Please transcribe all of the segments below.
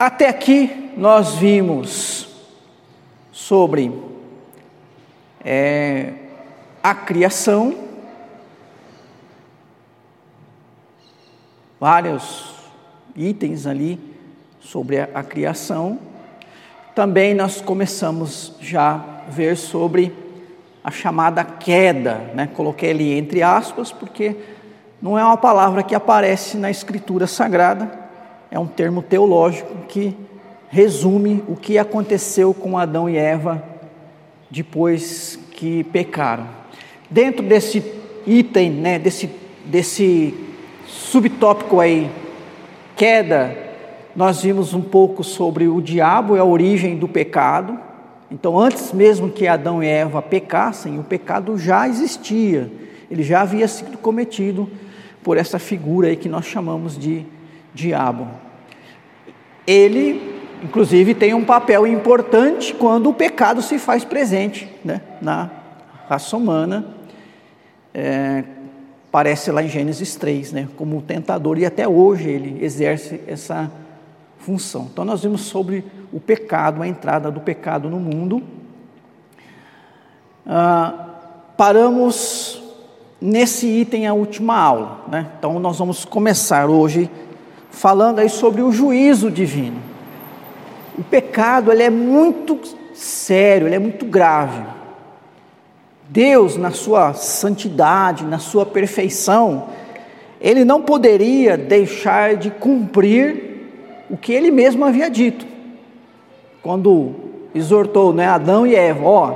Até aqui nós vimos sobre é, a criação, vários itens ali sobre a, a criação. Também nós começamos já a ver sobre a chamada queda, né? coloquei ali entre aspas, porque não é uma palavra que aparece na Escritura Sagrada, é um termo teológico que resume o que aconteceu com Adão e Eva depois que pecaram. Dentro desse item, né, desse, desse subtópico aí, queda, nós vimos um pouco sobre o diabo e a origem do pecado. Então, antes mesmo que Adão e Eva pecassem, o pecado já existia, ele já havia sido cometido por essa figura aí que nós chamamos de diabo. Ele, inclusive, tem um papel importante quando o pecado se faz presente né, na raça humana. É, parece lá em Gênesis 3, né, como o tentador, e até hoje ele exerce essa função. Então, nós vimos sobre o pecado, a entrada do pecado no mundo. Ah, paramos nesse item a última aula, né? Então, nós vamos começar hoje falando aí sobre o juízo divino. O pecado ele é muito sério, ele é muito grave. Deus, na sua santidade, na sua perfeição, ele não poderia deixar de cumprir o que ele mesmo havia dito. Quando exortou né, Adão e Eva, ó,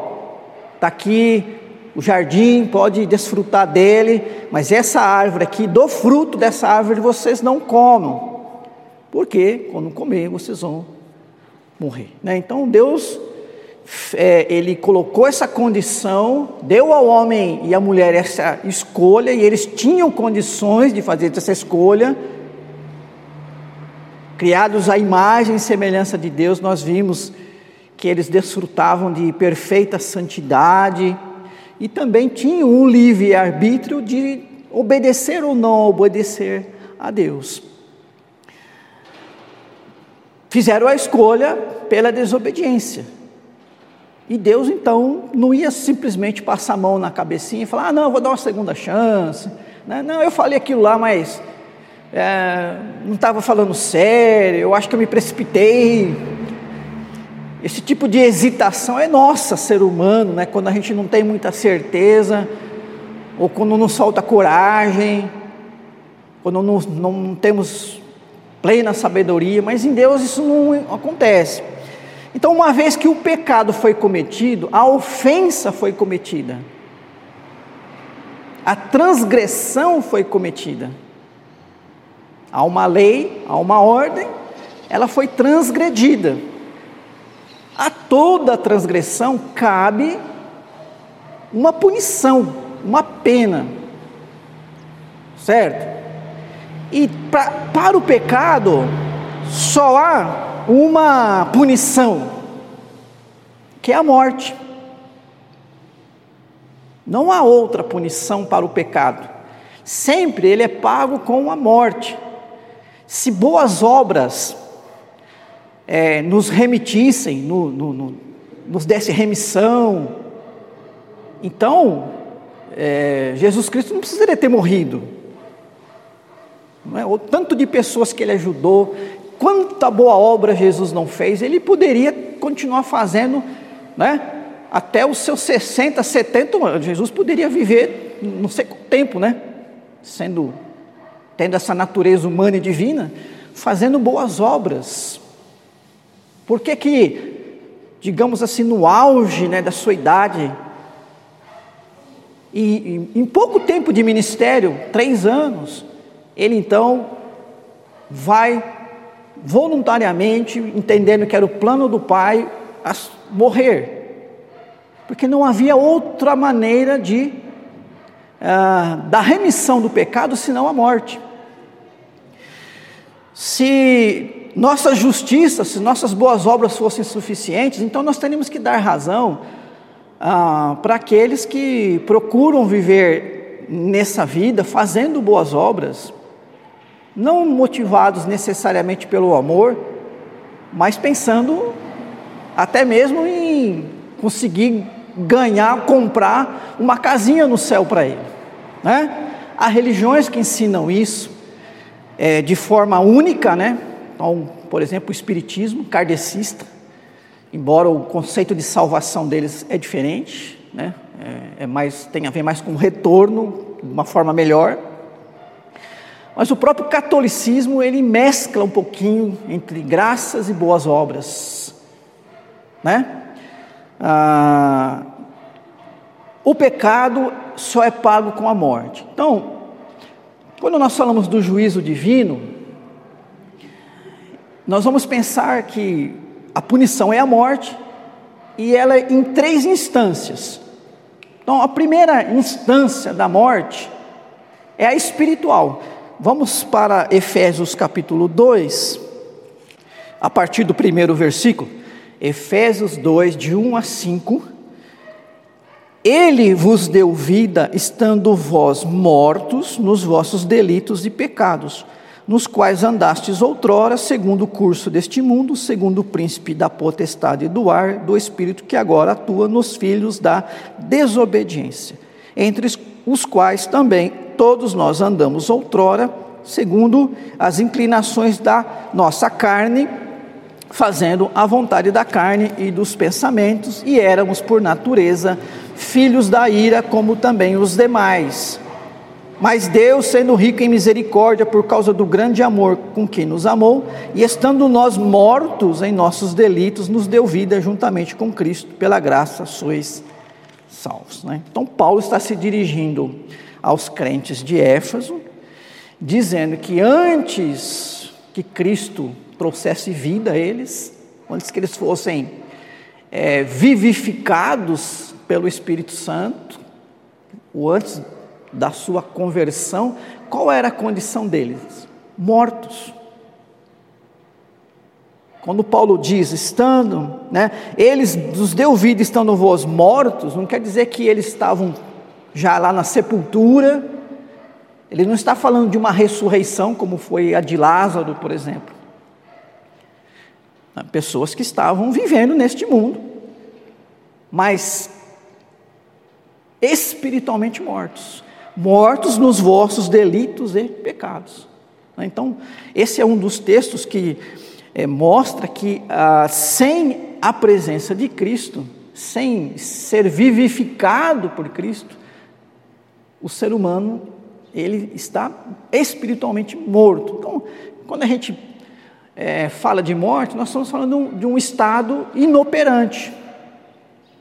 está aqui o jardim, pode desfrutar dele, mas essa árvore aqui, do fruto dessa árvore vocês não comam, porque quando comer vocês vão morrer. Né? Então Deus, é, ele colocou essa condição, deu ao homem e à mulher essa escolha, e eles tinham condições de fazer essa escolha, criados à imagem e semelhança de Deus, nós vimos que eles desfrutavam de perfeita santidade, e também tinham um livre arbítrio de obedecer ou não obedecer a Deus. Fizeram a escolha pela desobediência. E Deus então não ia simplesmente passar a mão na cabecinha e falar: ah, não, vou dar uma segunda chance. Né? Não, eu falei aquilo lá, mas é, não estava falando sério, eu acho que eu me precipitei. Esse tipo de hesitação é nossa, ser humano, né? quando a gente não tem muita certeza, ou quando não solta coragem, quando não, não temos plena sabedoria, mas em Deus isso não acontece. Então, uma vez que o pecado foi cometido, a ofensa foi cometida, a transgressão foi cometida. Há uma lei, há uma ordem, ela foi transgredida. Toda transgressão cabe uma punição, uma pena, certo? E pra, para o pecado só há uma punição, que é a morte. Não há outra punição para o pecado. Sempre ele é pago com a morte. Se boas obras é, nos remitissem, no, no, no, nos desse remissão. Então, é, Jesus Cristo não precisaria ter morrido. Não é? O tanto de pessoas que ele ajudou, quanta boa obra Jesus não fez, ele poderia continuar fazendo, né? Até os seus 60, 70 anos. Jesus poderia viver não sei quanto tempo, né? Sendo, tendo essa natureza humana e divina, fazendo boas obras. Por que que, digamos assim, no auge né, da sua idade, e, em pouco tempo de ministério, três anos, ele então vai voluntariamente, entendendo que era o plano do Pai, morrer, porque não havia outra maneira de uh, da remissão do pecado senão a morte. Se nossa justiça, se nossas boas obras fossem suficientes, então nós teríamos que dar razão ah, para aqueles que procuram viver nessa vida fazendo boas obras, não motivados necessariamente pelo amor, mas pensando até mesmo em conseguir ganhar, comprar uma casinha no céu para ele. Né? Há religiões que ensinam isso é, de forma única, né? Então, por exemplo, o Espiritismo kardecista, embora o conceito de salvação deles é diferente, né? É, é mais, tem a ver mais com retorno, de uma forma melhor. Mas o próprio catolicismo, ele mescla um pouquinho entre graças e boas obras, né? Ah, o pecado só é pago com a morte. Então, quando nós falamos do juízo divino, nós vamos pensar que a punição é a morte e ela é em três instâncias. Então, a primeira instância da morte é a espiritual. Vamos para Efésios capítulo 2, a partir do primeiro versículo. Efésios 2, de 1 a 5 ele vos deu vida, estando vós mortos nos vossos delitos e pecados, nos quais andastes outrora, segundo o curso deste mundo, segundo o príncipe da potestade do ar, do espírito que agora atua nos filhos da desobediência, entre os quais também todos nós andamos outrora, segundo as inclinações da nossa carne, fazendo a vontade da carne e dos pensamentos, e éramos por natureza filhos da ira, como também os demais. Mas Deus, sendo rico em misericórdia, por causa do grande amor com que nos amou, e estando nós mortos em nossos delitos, nos deu vida juntamente com Cristo, pela graça sois salvos. Né? Então, Paulo está se dirigindo aos crentes de Éfeso, dizendo que antes que Cristo trouxesse vida a eles, antes que eles fossem é, vivificados pelo Espírito Santo, ou antes da sua conversão, qual era a condição deles? Mortos. Quando Paulo diz, estando, né, eles nos deu vida estando vós mortos, não quer dizer que eles estavam já lá na sepultura, ele não está falando de uma ressurreição, como foi a de Lázaro, por exemplo. Pessoas que estavam vivendo neste mundo, mas espiritualmente mortos, mortos nos vossos delitos e pecados. Então, esse é um dos textos que é, mostra que ah, sem a presença de Cristo, sem ser vivificado por Cristo, o ser humano ele está espiritualmente morto. Então, quando a gente é, fala de morte, nós estamos falando de um, de um estado inoperante.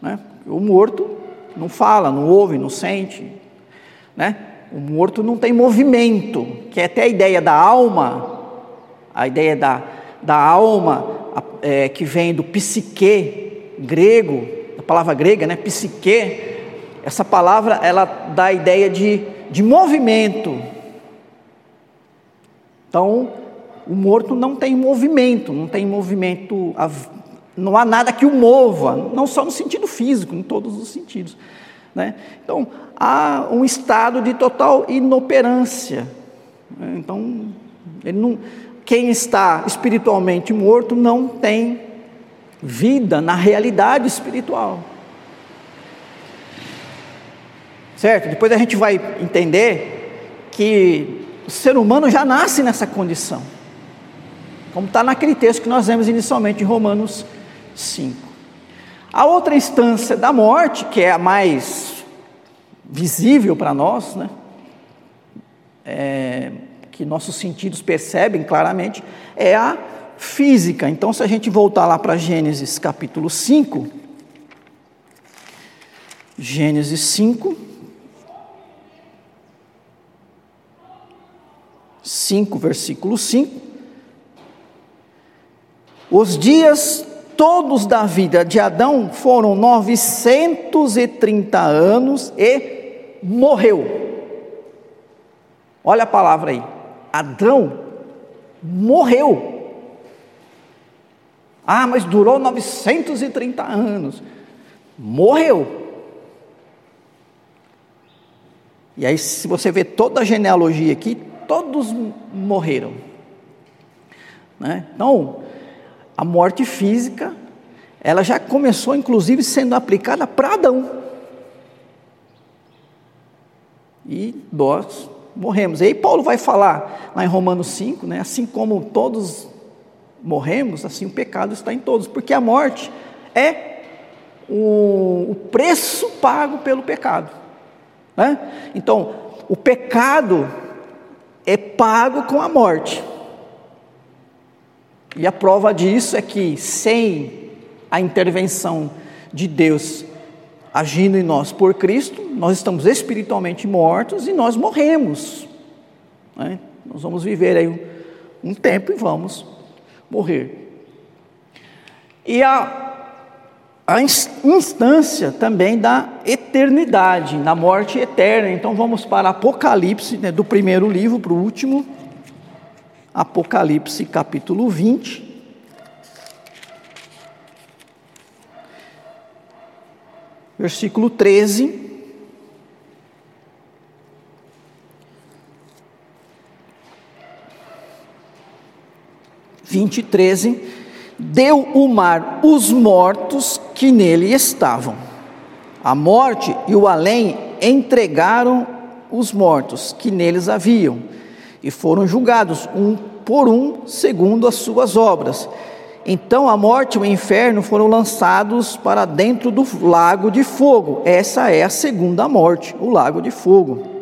Né? O morto não fala, não ouve, não sente, né? O morto não tem movimento, que é até a ideia da alma, a ideia da, da alma é, que vem do psique grego, a palavra grega, né? Psique, essa palavra ela dá a ideia de, de movimento. Então, o morto não tem movimento, não tem movimento não há nada que o mova, não só no sentido físico, em todos os sentidos. Né? Então, há um estado de total inoperância. Né? Então, não, quem está espiritualmente morto não tem vida na realidade espiritual. Certo? Depois a gente vai entender que o ser humano já nasce nessa condição. Como está naquele texto que nós vemos inicialmente em Romanos 5. A outra instância da morte, que é a mais visível para nós, né? É, que nossos sentidos percebem claramente, é a física. Então, se a gente voltar lá para Gênesis capítulo 5, Gênesis 5, 5, versículo 5. Os dias todos da vida de Adão foram 930 anos e morreu. Olha a palavra aí. Adão morreu. Ah, mas durou 930 anos. Morreu. E aí, se você vê toda a genealogia aqui, todos morreram. Né? Então, a morte física, ela já começou inclusive sendo aplicada para Adão. E nós morremos. E aí Paulo vai falar lá em Romanos 5, né, assim como todos morremos, assim o pecado está em todos, porque a morte é o, o preço pago pelo pecado. Né? Então, o pecado é pago com a morte. E a prova disso é que sem a intervenção de Deus agindo em nós por Cristo, nós estamos espiritualmente mortos e nós morremos. Né? Nós vamos viver aí um, tempo e vamos morrer. E a, a instância também da eternidade, na morte eterna. Então vamos para Apocalipse, né, do primeiro livro para o último. Apocalipse capítulo 20. Versículo 13. Vinte e treze, deu o mar os mortos que nele estavam. A morte e o além entregaram os mortos que neles haviam e foram julgados, um por um, segundo as suas obras. Então a morte e o inferno foram lançados para dentro do lago de fogo. Essa é a segunda morte, o lago de fogo.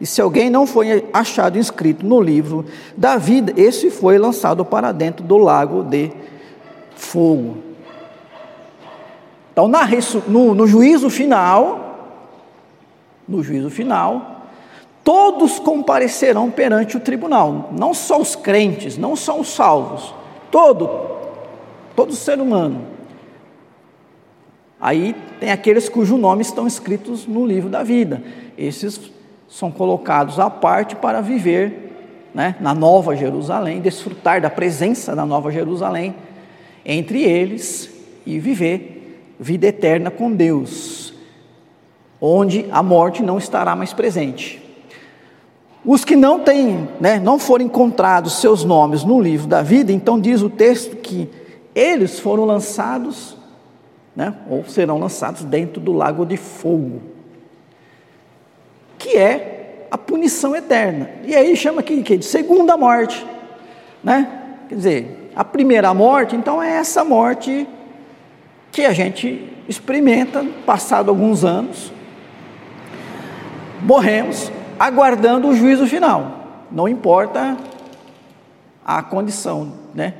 E se alguém não foi achado inscrito no livro da vida, esse foi lançado para dentro do lago de fogo. Então, no, no juízo final, no juízo final, todos comparecerão perante o tribunal, não só os crentes, não só os salvos, todo, todo ser humano. Aí tem aqueles cujos nomes estão escritos no livro da vida. Esses são colocados à parte para viver né, na Nova Jerusalém, desfrutar da presença da Nova Jerusalém entre eles e viver vida eterna com Deus, onde a morte não estará mais presente. Os que não têm, né, não foram encontrados seus nomes no livro da vida, então diz o texto que eles foram lançados, né, ou serão lançados dentro do lago de fogo, que é a punição eterna. E aí chama aqui de segunda morte, né? Quer dizer, a primeira morte, então é essa morte que a gente experimenta, passado alguns anos, morremos, aguardando o juízo final. Não importa a condição, né?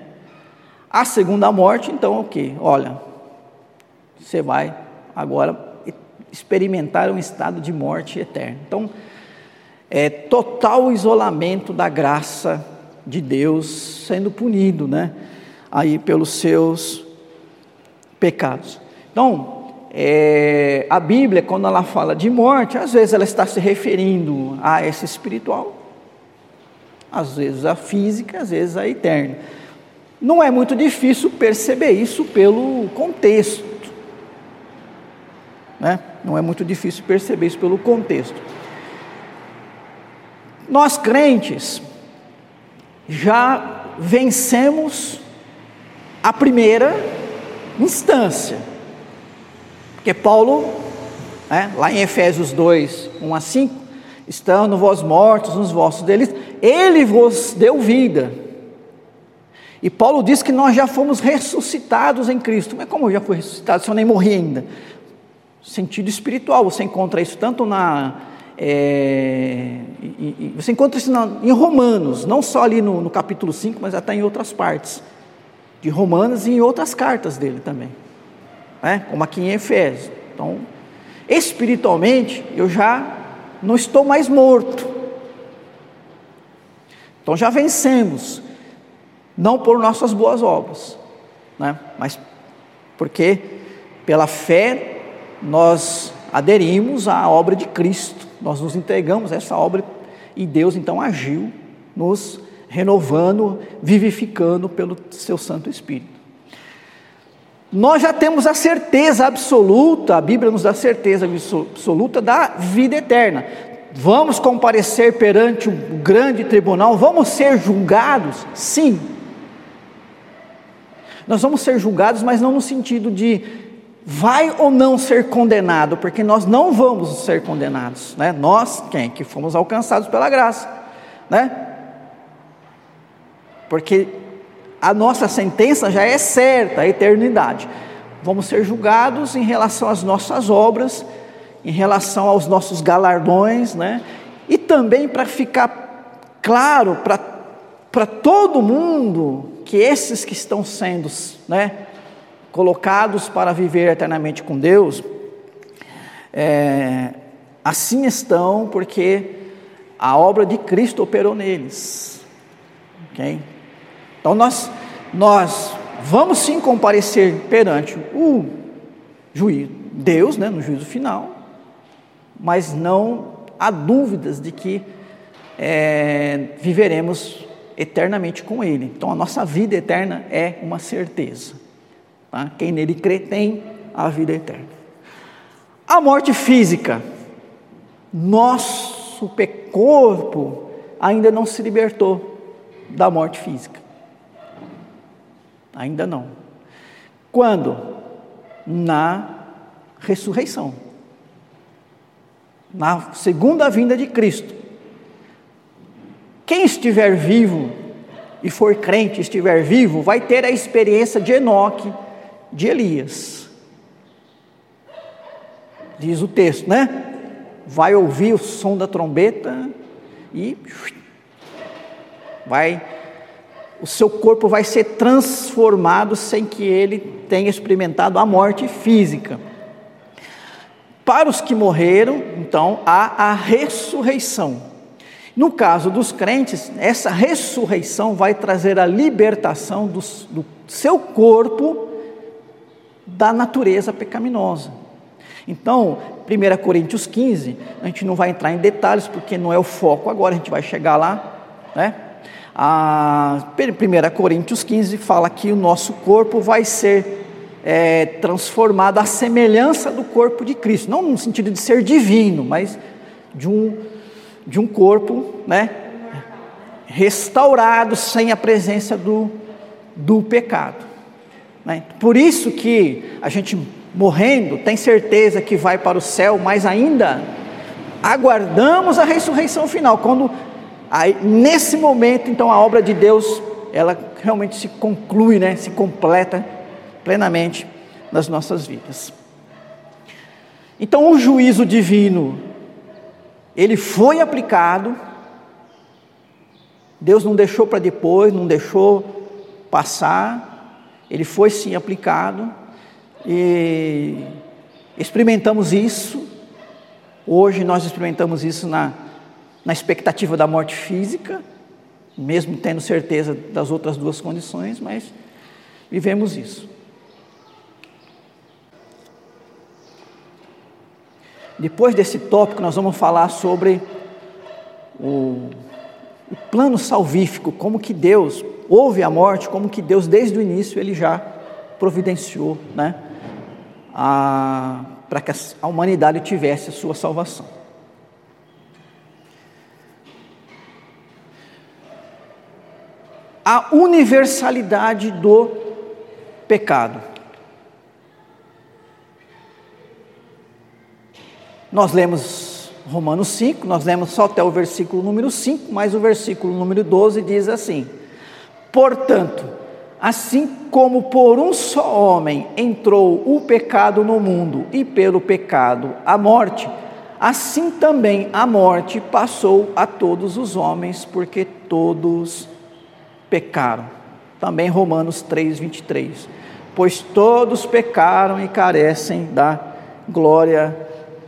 A segunda morte, então, o que? Olha, você vai agora experimentar um estado de morte eterna. Então, é total isolamento da graça de Deus sendo punido, né? Aí pelos seus pecados. Então, é, a Bíblia, quando ela fala de morte, às vezes ela está se referindo a essa espiritual, às vezes a física, às vezes a eterna. Não é muito difícil perceber isso pelo contexto. Né? Não é muito difícil perceber isso pelo contexto. Nós crentes já vencemos a primeira instância porque Paulo, né, lá em Efésios 2, 1 a 5, estando vós mortos nos vossos delitos, ele vos deu vida. E Paulo diz que nós já fomos ressuscitados em Cristo. Mas como eu já fui ressuscitado se eu nem morri ainda? Sentido espiritual, você encontra isso tanto na. É, e, e, você encontra isso na, em Romanos, não só ali no, no capítulo 5, mas até em outras partes de Romanos e em outras cartas dele também né? como aqui em Efésios. Então, espiritualmente, eu já não estou mais morto. Então já vencemos, não por nossas boas obras, né? mas porque pela fé nós aderimos à obra de Cristo, nós nos entregamos a essa obra e Deus então agiu, nos renovando, vivificando pelo seu Santo Espírito. Nós já temos a certeza absoluta, a Bíblia nos dá certeza absoluta da vida eterna. Vamos comparecer perante o grande tribunal, vamos ser julgados? Sim. Nós vamos ser julgados, mas não no sentido de vai ou não ser condenado, porque nós não vamos ser condenados, né? Nós, quem? Que fomos alcançados pela graça, né? Porque a nossa sentença já é certa, a eternidade. Vamos ser julgados em relação às nossas obras, em relação aos nossos galardões, né? E também para ficar claro para todo mundo que esses que estão sendo, né, colocados para viver eternamente com Deus, é, assim estão porque a obra de Cristo operou neles. ok? Então nós, nós vamos sim comparecer perante o juízo, Deus, né, no juízo final, mas não há dúvidas de que é, viveremos eternamente com Ele. Então a nossa vida eterna é uma certeza. Tá? Quem nele crê tem a vida eterna. A morte física, nosso corpo ainda não se libertou da morte física. Ainda não. Quando? Na ressurreição. Na segunda vinda de Cristo. Quem estiver vivo e for crente, estiver vivo, vai ter a experiência de Enoque, de Elias. Diz o texto, né? Vai ouvir o som da trombeta e vai o seu corpo vai ser transformado sem que ele tenha experimentado a morte física. Para os que morreram, então, há a ressurreição. No caso dos crentes, essa ressurreição vai trazer a libertação do, do seu corpo da natureza pecaminosa. Então, 1 Coríntios 15, a gente não vai entrar em detalhes porque não é o foco agora, a gente vai chegar lá, né? A 1 Coríntios 15 fala que o nosso corpo vai ser é, transformado à semelhança do corpo de Cristo, não no sentido de ser divino, mas de um, de um corpo né, restaurado sem a presença do, do pecado. Né? Por isso que a gente morrendo tem certeza que vai para o céu, mas ainda aguardamos a ressurreição final, quando Aí, nesse momento, então, a obra de Deus, ela realmente se conclui, né, se completa plenamente nas nossas vidas. Então, o juízo divino, ele foi aplicado, Deus não deixou para depois, não deixou passar, ele foi sim aplicado, e experimentamos isso, hoje nós experimentamos isso na na expectativa da morte física, mesmo tendo certeza das outras duas condições, mas vivemos isso. Depois desse tópico, nós vamos falar sobre o, o, plano salvífico, como que Deus houve a morte, como que Deus desde o início ele já providenciou, né, para que a humanidade tivesse a sua salvação. A universalidade do pecado. Nós lemos Romanos 5, nós lemos só até o versículo número 5, mas o versículo número 12 diz assim: Portanto, assim como por um só homem entrou o pecado no mundo, e pelo pecado a morte, assim também a morte passou a todos os homens, porque todos pecaram. Também Romanos 3, 23. Pois todos pecaram e carecem da glória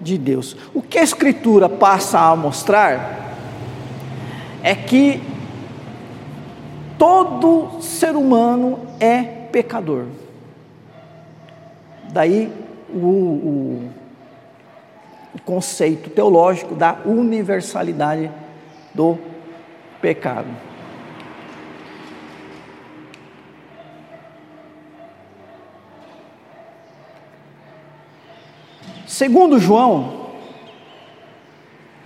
de Deus. O que a Escritura passa a mostrar é que todo ser humano é pecador. Daí o, o, o conceito teológico da universalidade do pecado. Segundo João,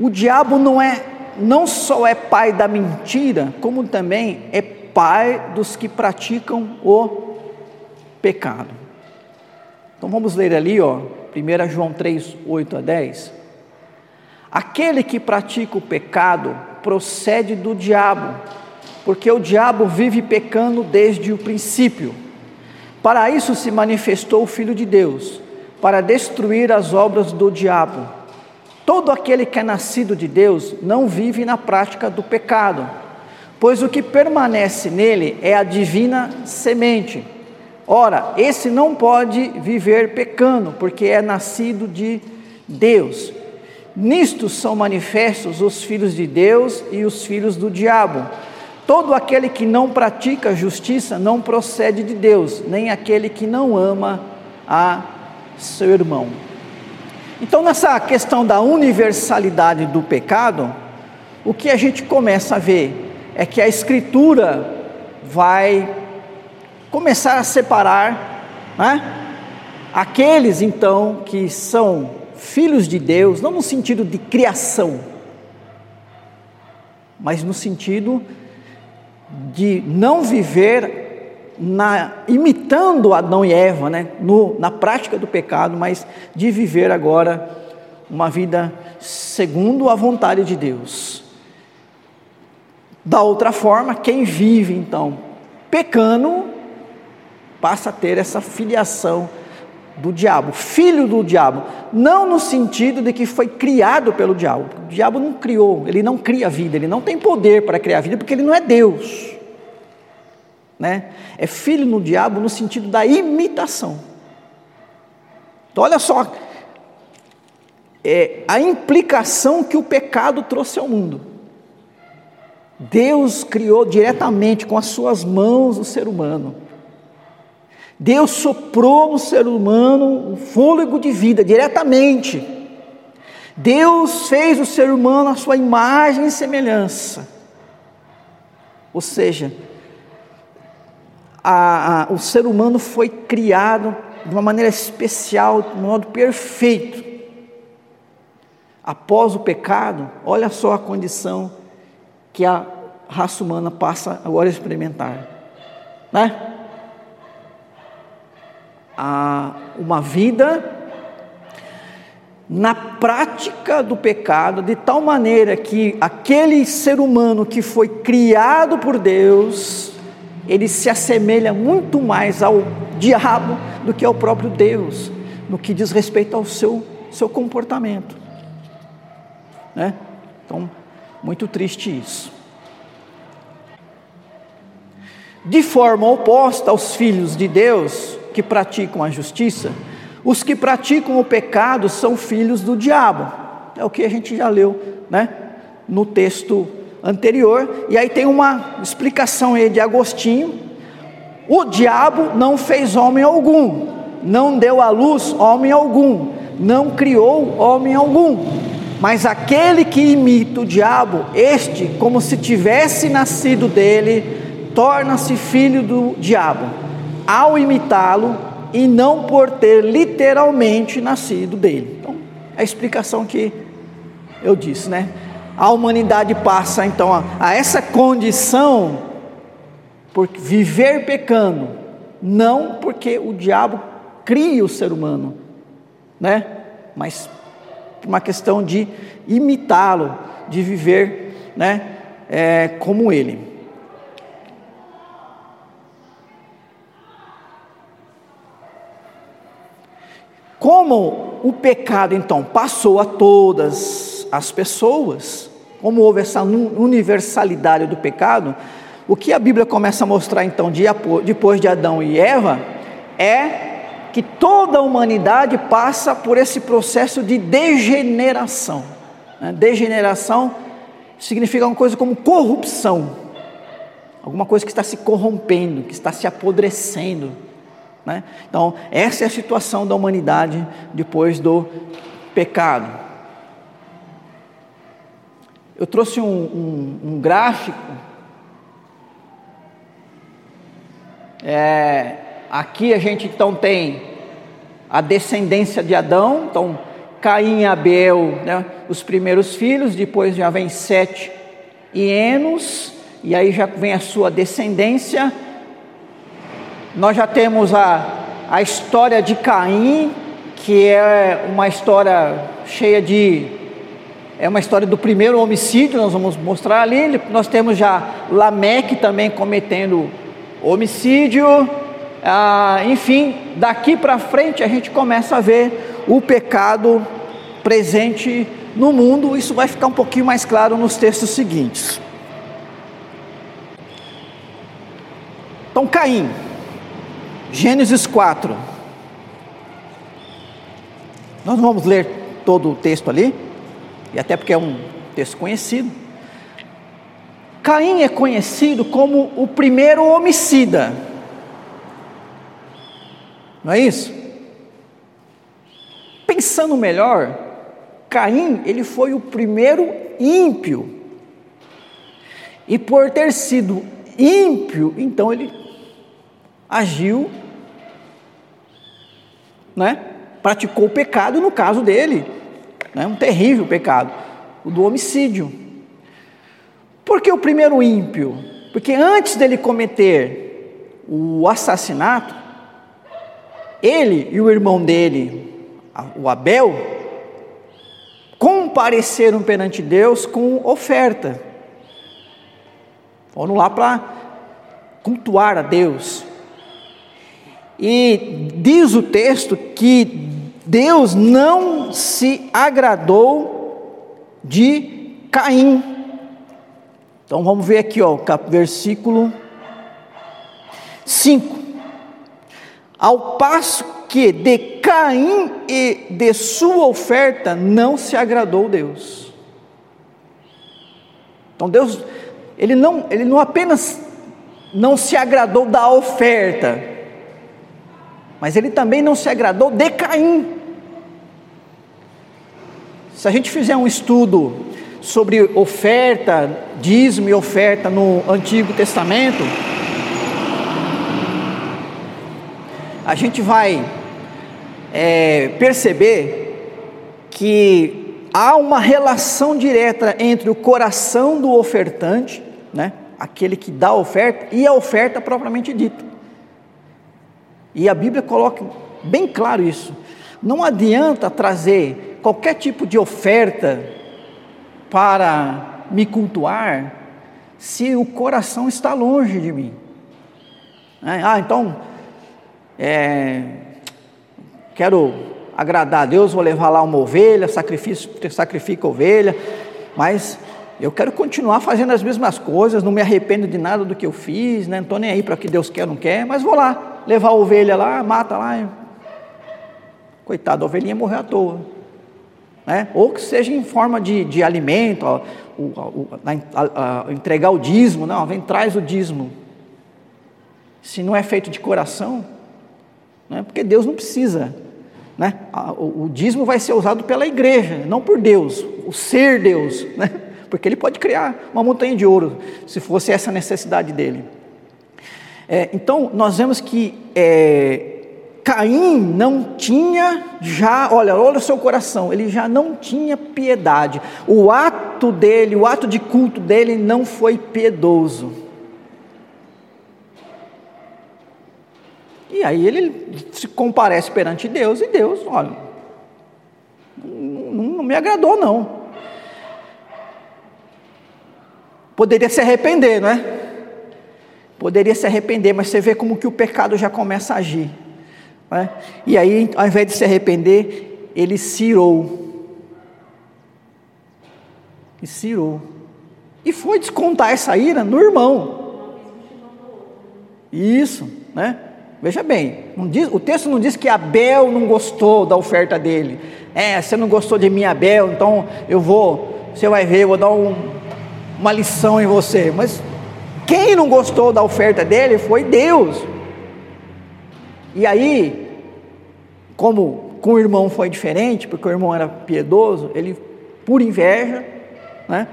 o diabo não é não só é pai da mentira, como também é pai dos que praticam o pecado. Então vamos ler ali, ó, 1 João 3, 8 a 10. Aquele que pratica o pecado procede do diabo, porque o diabo vive pecando desde o princípio. Para isso se manifestou o Filho de Deus, para destruir as obras do diabo. Todo aquele que é nascido de Deus não vive na prática do pecado, pois o que permanece nele é a divina semente. Ora, esse não pode viver pecando, porque é nascido de Deus. Nisto são manifestos os filhos de Deus e os filhos do diabo. Todo aquele que não pratica justiça não procede de Deus, nem aquele que não ama a seu irmão. Então, nessa questão da universalidade do pecado, o que a gente começa a ver é que a Escritura vai começar a separar né, aqueles então que são filhos de Deus, não no sentido de criação, mas no sentido de não viver na, imitando Adão e Eva, né, no, na prática do pecado, mas de viver agora uma vida segundo a vontade de Deus. Da outra forma, quem vive então pecando, passa a ter essa filiação do diabo, filho do diabo, não no sentido de que foi criado pelo diabo. O diabo não criou, ele não cria vida, ele não tem poder para criar vida porque ele não é Deus. Né? É filho no diabo no sentido da imitação. Então, olha só é, a implicação que o pecado trouxe ao mundo. Deus criou diretamente com as suas mãos o ser humano. Deus soprou no ser humano um fôlego de vida diretamente. Deus fez o ser humano a sua imagem e semelhança. Ou seja, a, a, o ser humano foi criado de uma maneira especial, de um modo perfeito. Após o pecado, olha só a condição que a raça humana passa agora a experimentar. Né? a uma vida na prática do pecado, de tal maneira que aquele ser humano que foi criado por Deus, ele se assemelha muito mais ao diabo do que ao próprio Deus, no que diz respeito ao seu, seu comportamento. Né? Então, muito triste isso. De forma oposta aos filhos de Deus, que praticam a justiça, os que praticam o pecado são filhos do diabo. É o que a gente já leu, né? No texto anterior. E aí tem uma explicação aí de Agostinho. O diabo não fez homem algum, não deu à luz homem algum, não criou homem algum. Mas aquele que imita o diabo, este, como se tivesse nascido dele, torna-se filho do diabo ao imitá-lo e não por ter literalmente nascido dele. Então, é a explicação que eu disse, né? A humanidade passa então a, a essa condição por viver pecando, não porque o diabo cria o ser humano, né? Mas por uma questão de imitá-lo, de viver, né? É, como ele. Como o pecado então passou a todas as pessoas, como houve essa universalidade do pecado, o que a Bíblia começa a mostrar então depois de Adão e Eva é que toda a humanidade passa por esse processo de degeneração. Né? Degeneração significa uma coisa como corrupção, alguma coisa que está se corrompendo, que está se apodrecendo. Né? Então, essa é a situação da humanidade depois do pecado. Eu trouxe um, um, um gráfico. É, aqui a gente então tem a descendência de Adão, então Caim e Abel, né, os primeiros filhos, depois já vem Sete e Enos, e aí já vem a sua descendência, Nós já temos a, a história de Caim, que é uma história cheia de. É uma história do primeiro homicídio, nós vamos mostrar ali. Nós temos já Lameque também cometendo homicídio. Ah, enfim, daqui para frente a gente começa a ver o pecado presente no mundo. Isso vai ficar um pouquinho mais claro nos textos seguintes. Então, Caim, Gênesis 4. Nós não vamos ler todo o texto ali, e até porque é um texto conhecido. Caim é conhecido como o primeiro homicida. Não é isso? Pensando melhor, Caim, ele foi o primeiro ímpio. E por ter sido ímpio, então ele agiu, né? praticou o pecado, no caso dele, né? um terrível pecado, o do homicídio. Por que o primeiro ímpio? Porque antes dele cometer o assassinato, ele e o irmão dele, o Abel, compareceram perante Deus com oferta. Foram lá para cultuar a Deus. E diz o texto que Deus não se agradou de Caim. Então vamos ver aqui, ó, versículo 5. Ao passo que de Caim e de sua oferta não se agradou Deus. Então Deus, ele não, ele não apenas não se agradou da oferta, mas ele também não se agradou de Caim. Se a gente fizer um estudo sobre oferta, dízimo e oferta no Antigo Testamento, a gente vai é, perceber que há uma relação direta entre o coração do ofertante, né, aquele que dá a oferta, e a oferta propriamente dita. E a Bíblia coloca bem claro isso. Não adianta trazer qualquer tipo de oferta para me cultuar se o coração está longe de mim. É, ah, então, é, quero agradar a Deus, vou levar lá uma ovelha, sacrifício, sacrifica ovelha, mas eu quero continuar fazendo as mesmas coisas, não me arrependo de nada do que eu fiz, né? não estou nem aí para o que Deus quer ou não quer, mas vou lá, levar a ovelha lá, mata lá. Coitado, a ovelhinha morreu à toa. Né? Ou que seja em forma de, de alimento, ó, o, o, a, a, entregar o dízimo, não, vem, traz o dízimo. Se não é feito de coração, né? porque Deus não precisa. Né? O, o dízimo vai ser usado pela igreja, não por Deus, o ser Deus, né? porque Ele pode criar uma montanha de ouro, se fosse essa a necessidade dele. É, então, nós vemos que é, Caim não tinha já, olha, olha o seu coração, ele já não tinha piedade. O ato dele, o ato de culto dele não foi piedoso. E aí ele se comparece perante Deus e Deus, olha, não, não me agradou não. Poderia se arrepender, não é? Poderia se arrepender, mas você vê como que o pecado já começa a agir. Né? E aí, ao invés de se arrepender, ele cirou. E cirou. E foi descontar essa ira no irmão. Isso, né? Veja bem, diz, o texto não diz que Abel não gostou da oferta dele. É, você não gostou de mim, Abel, então eu vou, você vai ver, eu vou dar um, uma lição em você. Mas quem não gostou da oferta dele foi Deus. E aí, como com o irmão foi diferente, porque o irmão era piedoso, ele, por inveja, né,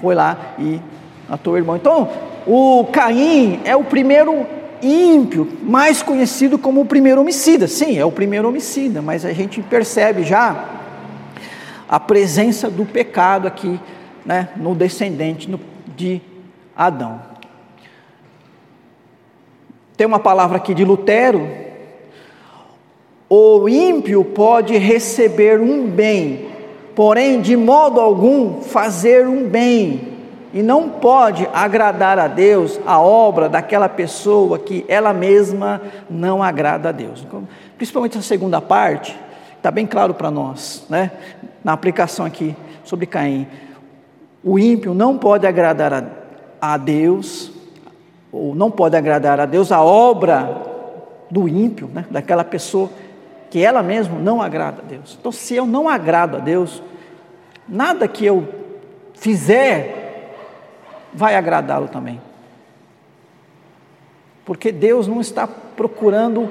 foi lá e matou o irmão. Então, o Caim é o primeiro ímpio, mais conhecido como o primeiro homicida. Sim, é o primeiro homicida, mas a gente percebe já a presença do pecado aqui, né, no descendente de Adão. Tem uma palavra aqui de Lutero. O ímpio pode receber um bem, porém de modo algum fazer um bem, e não pode agradar a Deus a obra daquela pessoa que ela mesma não agrada a Deus. Principalmente a segunda parte, está bem claro para nós, né? na aplicação aqui sobre Caim. O ímpio não pode agradar a, a Deus, ou não pode agradar a Deus a obra do ímpio, né? daquela pessoa que ela mesma não agrada a Deus. Então, se eu não agrado a Deus, nada que eu fizer vai agradá-lo também. Porque Deus não está procurando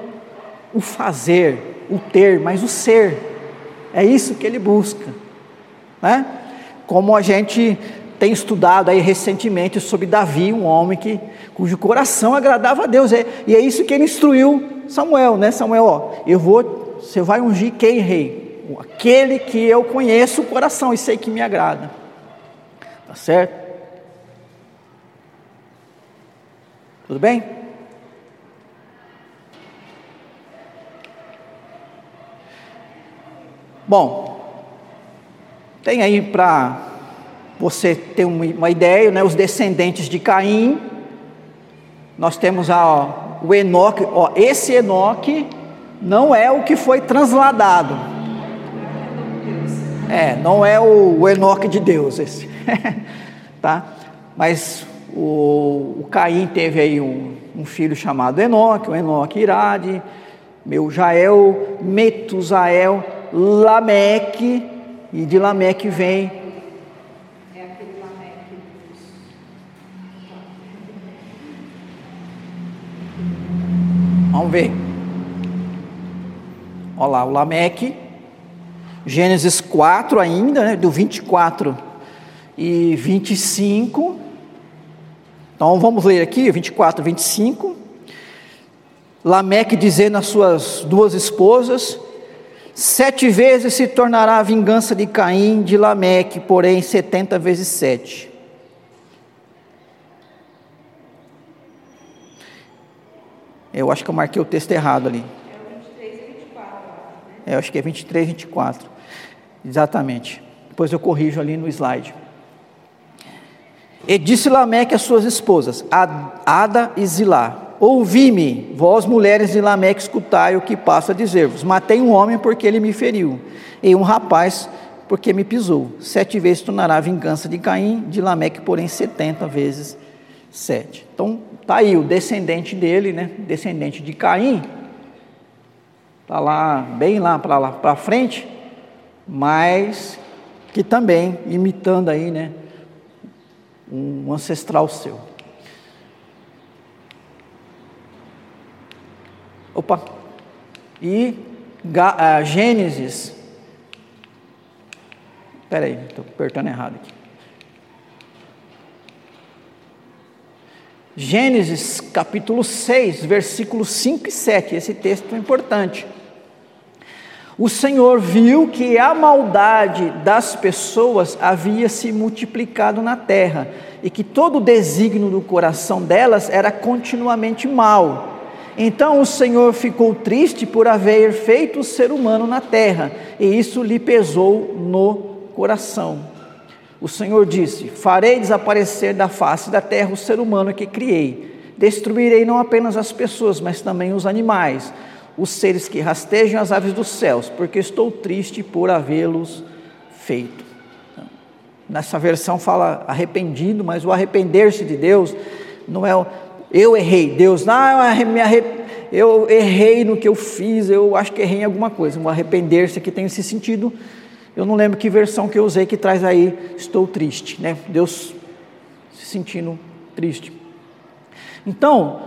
o fazer, o ter, mas o ser. É isso que ele busca, né? Como a gente tem estudado aí recentemente sobre Davi, um homem que, cujo coração agradava a Deus, e é isso que ele instruiu Samuel, né? Samuel, ó, eu vou, você vai ungir quem rei? Aquele que eu conheço o coração e sei que me agrada, tá certo? Tudo bem? Bom, tem aí para você ter uma ideia, né, os descendentes de Caim. Nós temos a, o Enoque, ó, esse Enoque não é o que foi transladado. É, não é o, Enoque de Deus esse. tá? Mas o, o, Caim teve aí um, um filho chamado Enoque, o Enoque Irade, meu Jael, Metusael, Lameque, e de Lameque vem. É aquele Lameque. Vamos ver. Olha lá, o Lameque, Gênesis 4 ainda, né, do 24 e 25. Então vamos ler aqui, 24 e 25. Lameque dizendo às suas duas esposas: Sete vezes se tornará a vingança de Caim de Lameque, porém setenta vezes sete. Eu acho que eu marquei o texto errado ali. É 23 e 24. Né? É, eu acho que é 23 e 24. Exatamente. Depois eu corrijo ali no slide. E disse Lameque às suas esposas, Ada e Zilá: Ouvi-me, vós mulheres de Lameque, escutai o que passa a dizer-vos. Matei um homem porque ele me feriu, e um rapaz porque me pisou. Sete vezes tornará a vingança de Caim, de Lameque, porém, setenta vezes sete. Então, está aí o descendente dele, né? Descendente de Caim. Está lá, bem lá para lá para frente, mas que também, imitando aí, né? Um ancestral seu. Opa! E uh, Gênesis. Espera aí, estou apertando errado aqui. Gênesis capítulo 6, versículos 5 e 7. Esse texto é importante. O Senhor viu que a maldade das pessoas havia se multiplicado na terra e que todo o desígnio do coração delas era continuamente mal. Então o Senhor ficou triste por haver feito o ser humano na terra, e isso lhe pesou no coração. O Senhor disse: Farei desaparecer da face da terra o ser humano que criei. Destruirei não apenas as pessoas, mas também os animais, os seres que rastejam as aves dos céus, porque estou triste por havê-los feito. Nessa versão fala arrependido, mas o arrepender-se de Deus não é eu errei, Deus, não, eu, arre... eu errei no que eu fiz, eu acho que errei em alguma coisa. Um arrepender-se aqui tem esse sentido. Eu não lembro que versão que eu usei que traz aí, estou triste, né? Deus se sentindo triste. Então,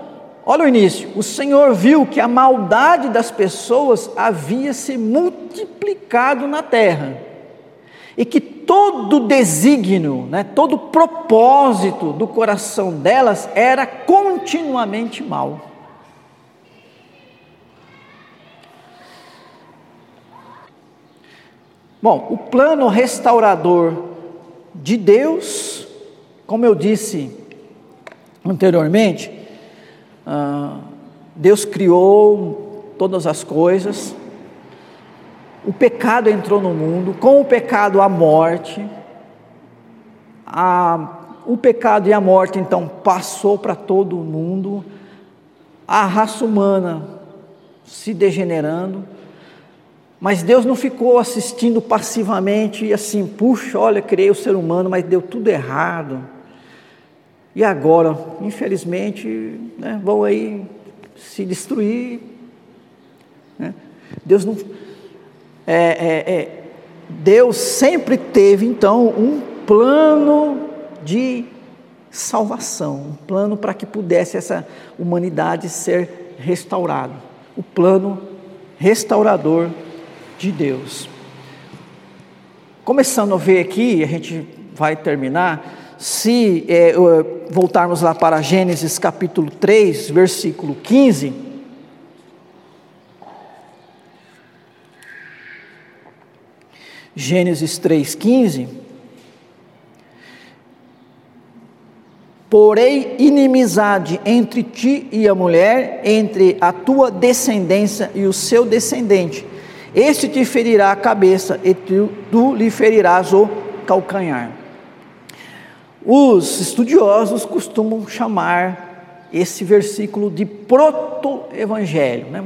olha o início. O Senhor viu que a maldade das pessoas havia se multiplicado na terra e que todo desígnio, né, todo propósito do coração delas era continuamente mal. Bom, o plano restaurador de Deus, como eu disse anteriormente, ah, Deus criou todas as coisas, o pecado entrou no mundo, com o pecado a morte, a, o pecado e a morte então passou para todo mundo, a raça humana se degenerando, mas Deus não ficou assistindo passivamente e assim, puxa, olha, criei o ser humano, mas deu tudo errado. E agora, infelizmente, né, vão aí se destruir. Né? Deus não. É, é, é, Deus sempre teve então um plano de salvação, um plano para que pudesse essa humanidade ser restaurada. O plano restaurador de Deus. Começando a ver aqui, a gente vai terminar, se é, voltarmos lá para Gênesis capítulo 3, versículo 15. Gênesis 3,15. Porém, inimizade entre ti e a mulher, entre a tua descendência e o seu descendente este te ferirá a cabeça e tu, tu lhe ferirás o calcanhar. Os estudiosos costumam chamar esse versículo de proto-evangelho, né?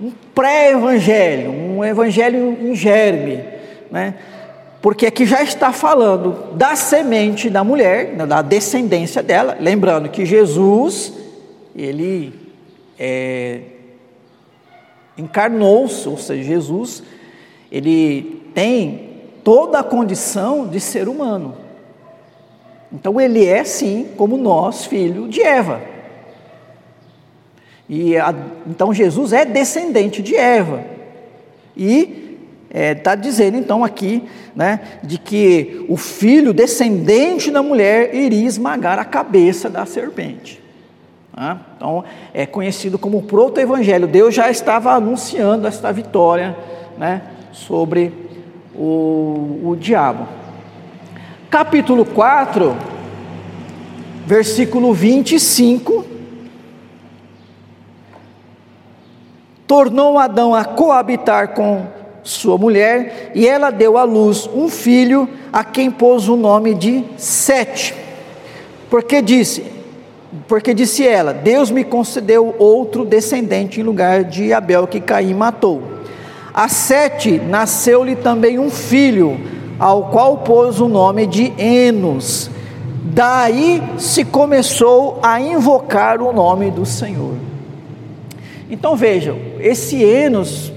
um pré-evangelho, um evangelho em germe, né? porque aqui já está falando da semente da mulher, né? da descendência dela, lembrando que Jesus, ele é, encarnou-se, ou seja, Jesus, ele tem toda a condição de ser humano. Então ele é sim, como nós, filho de Eva. E a, então Jesus é descendente de Eva. E está é, tá dizendo então aqui, né, de que o filho descendente da mulher iria esmagar a cabeça da serpente. Então, é conhecido como proto-evangelho. Deus já estava anunciando esta vitória né, sobre o, o diabo. Capítulo 4, versículo 25. Tornou Adão a coabitar com sua mulher, e ela deu à luz um filho, a quem pôs o nome de Sete, porque disse: porque disse ela: Deus me concedeu outro descendente em lugar de Abel que Caim matou. A Sete nasceu-lhe também um filho, ao qual pôs o nome de Enos. Daí se começou a invocar o nome do Senhor. Então vejam, esse Enos,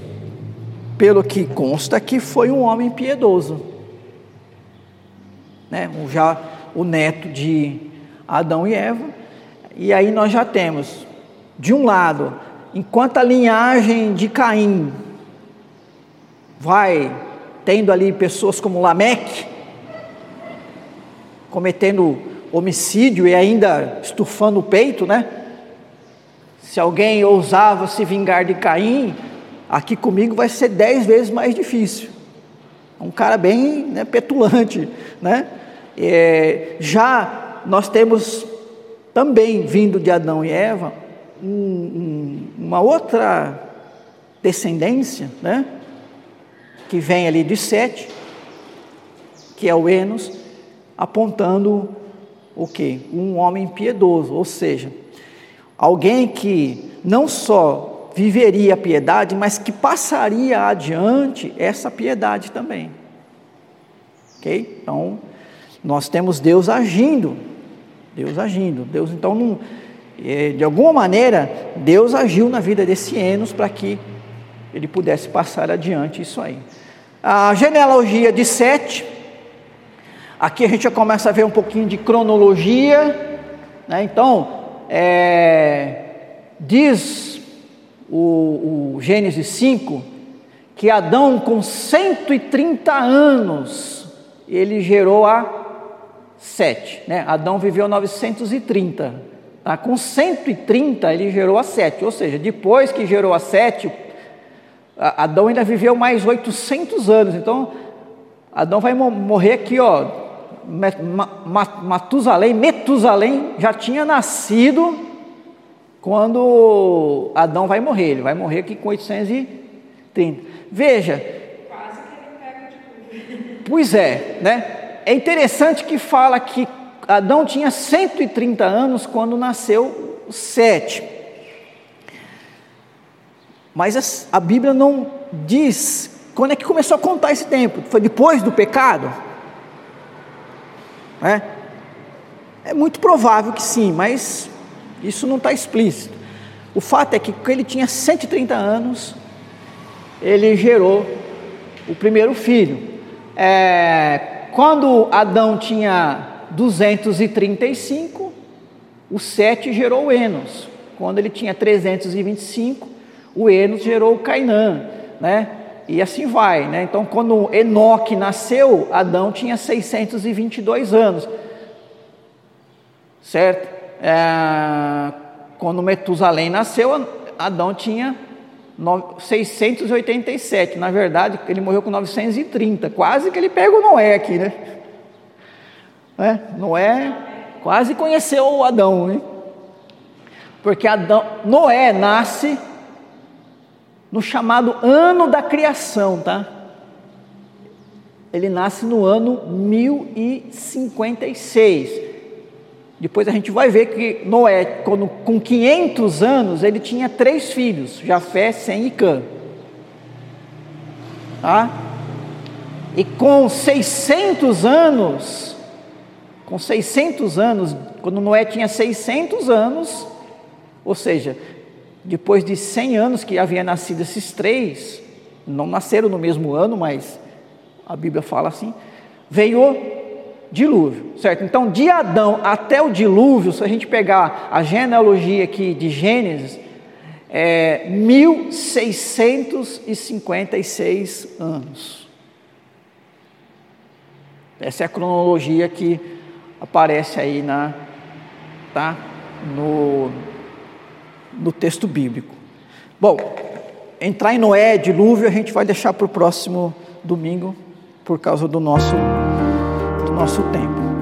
pelo que consta que foi um homem piedoso, né? já o neto de Adão e Eva, e aí nós já temos, de um lado, enquanto a linhagem de Caim vai tendo ali pessoas como Lameque, cometendo homicídio e ainda estufando o peito, né? Se alguém ousava se vingar de Caim, aqui comigo vai ser dez vezes mais difícil. Um cara bem né, petulante, né? É, já nós temos também vindo de Adão e Eva, um, um, uma outra descendência, né? que vem ali de Sete, que é o Enos, apontando o que? Um homem piedoso, ou seja, alguém que não só viveria a piedade, mas que passaria adiante essa piedade também. Ok? Então, nós temos Deus agindo Deus agindo. Deus, então, não, é, de alguma maneira, Deus agiu na vida desse Enos para que ele pudesse passar adiante isso aí. A genealogia de Sete, aqui a gente já começa a ver um pouquinho de cronologia, né? então, é, diz o, o Gênesis 5 que Adão, com 130 anos, ele gerou a Sete. Né? Adão viveu 930. Tá? Com 130 ele gerou a Sete. Ou seja, depois que gerou a Sete, Adão ainda viveu mais 800 anos. Então, Adão vai morrer aqui, ó. Matusalém, Metusalém já tinha nascido quando Adão vai morrer. Ele vai morrer aqui com 830. Veja. Quase que ele pega de Pois é, né? É interessante que fala que Adão tinha 130 anos quando nasceu Sete. Mas a Bíblia não diz quando é que começou a contar esse tempo. Foi depois do pecado? É, é muito provável que sim, mas isso não está explícito. O fato é que quando ele tinha 130 anos, ele gerou o primeiro filho. É, quando Adão tinha 235, o Sete gerou Enos. Quando ele tinha 325, o Enos gerou Cainã, né? E assim vai, né? Então, quando Enoque nasceu, Adão tinha 622 anos, certo? É, quando Metusalém nasceu, Adão tinha 687. Na verdade, ele morreu com 930. Quase que ele pega o Noé aqui, né? É, Noé quase conheceu o Adão, né? Porque Adão, Noé nasce no chamado ano da criação, tá? Ele nasce no ano 1056. Depois a gente vai ver que Noé, quando, com 500 anos, ele tinha três filhos: Jafé, Sem e Cã. Tá? E com 600 anos, com 600 anos, quando Noé tinha 600 anos, ou seja, depois de 100 anos que havia nascido esses três, não nasceram no mesmo ano, mas a Bíblia fala assim, veio dilúvio, certo? Então, de Adão até o dilúvio, se a gente pegar a genealogia aqui de Gênesis, é 1656 anos. Essa é a cronologia que aparece aí na, tá? no, no texto bíblico. Bom, entrar em Noé, dilúvio, a gente vai deixar para o próximo domingo, por causa do nosso, nosso tempo.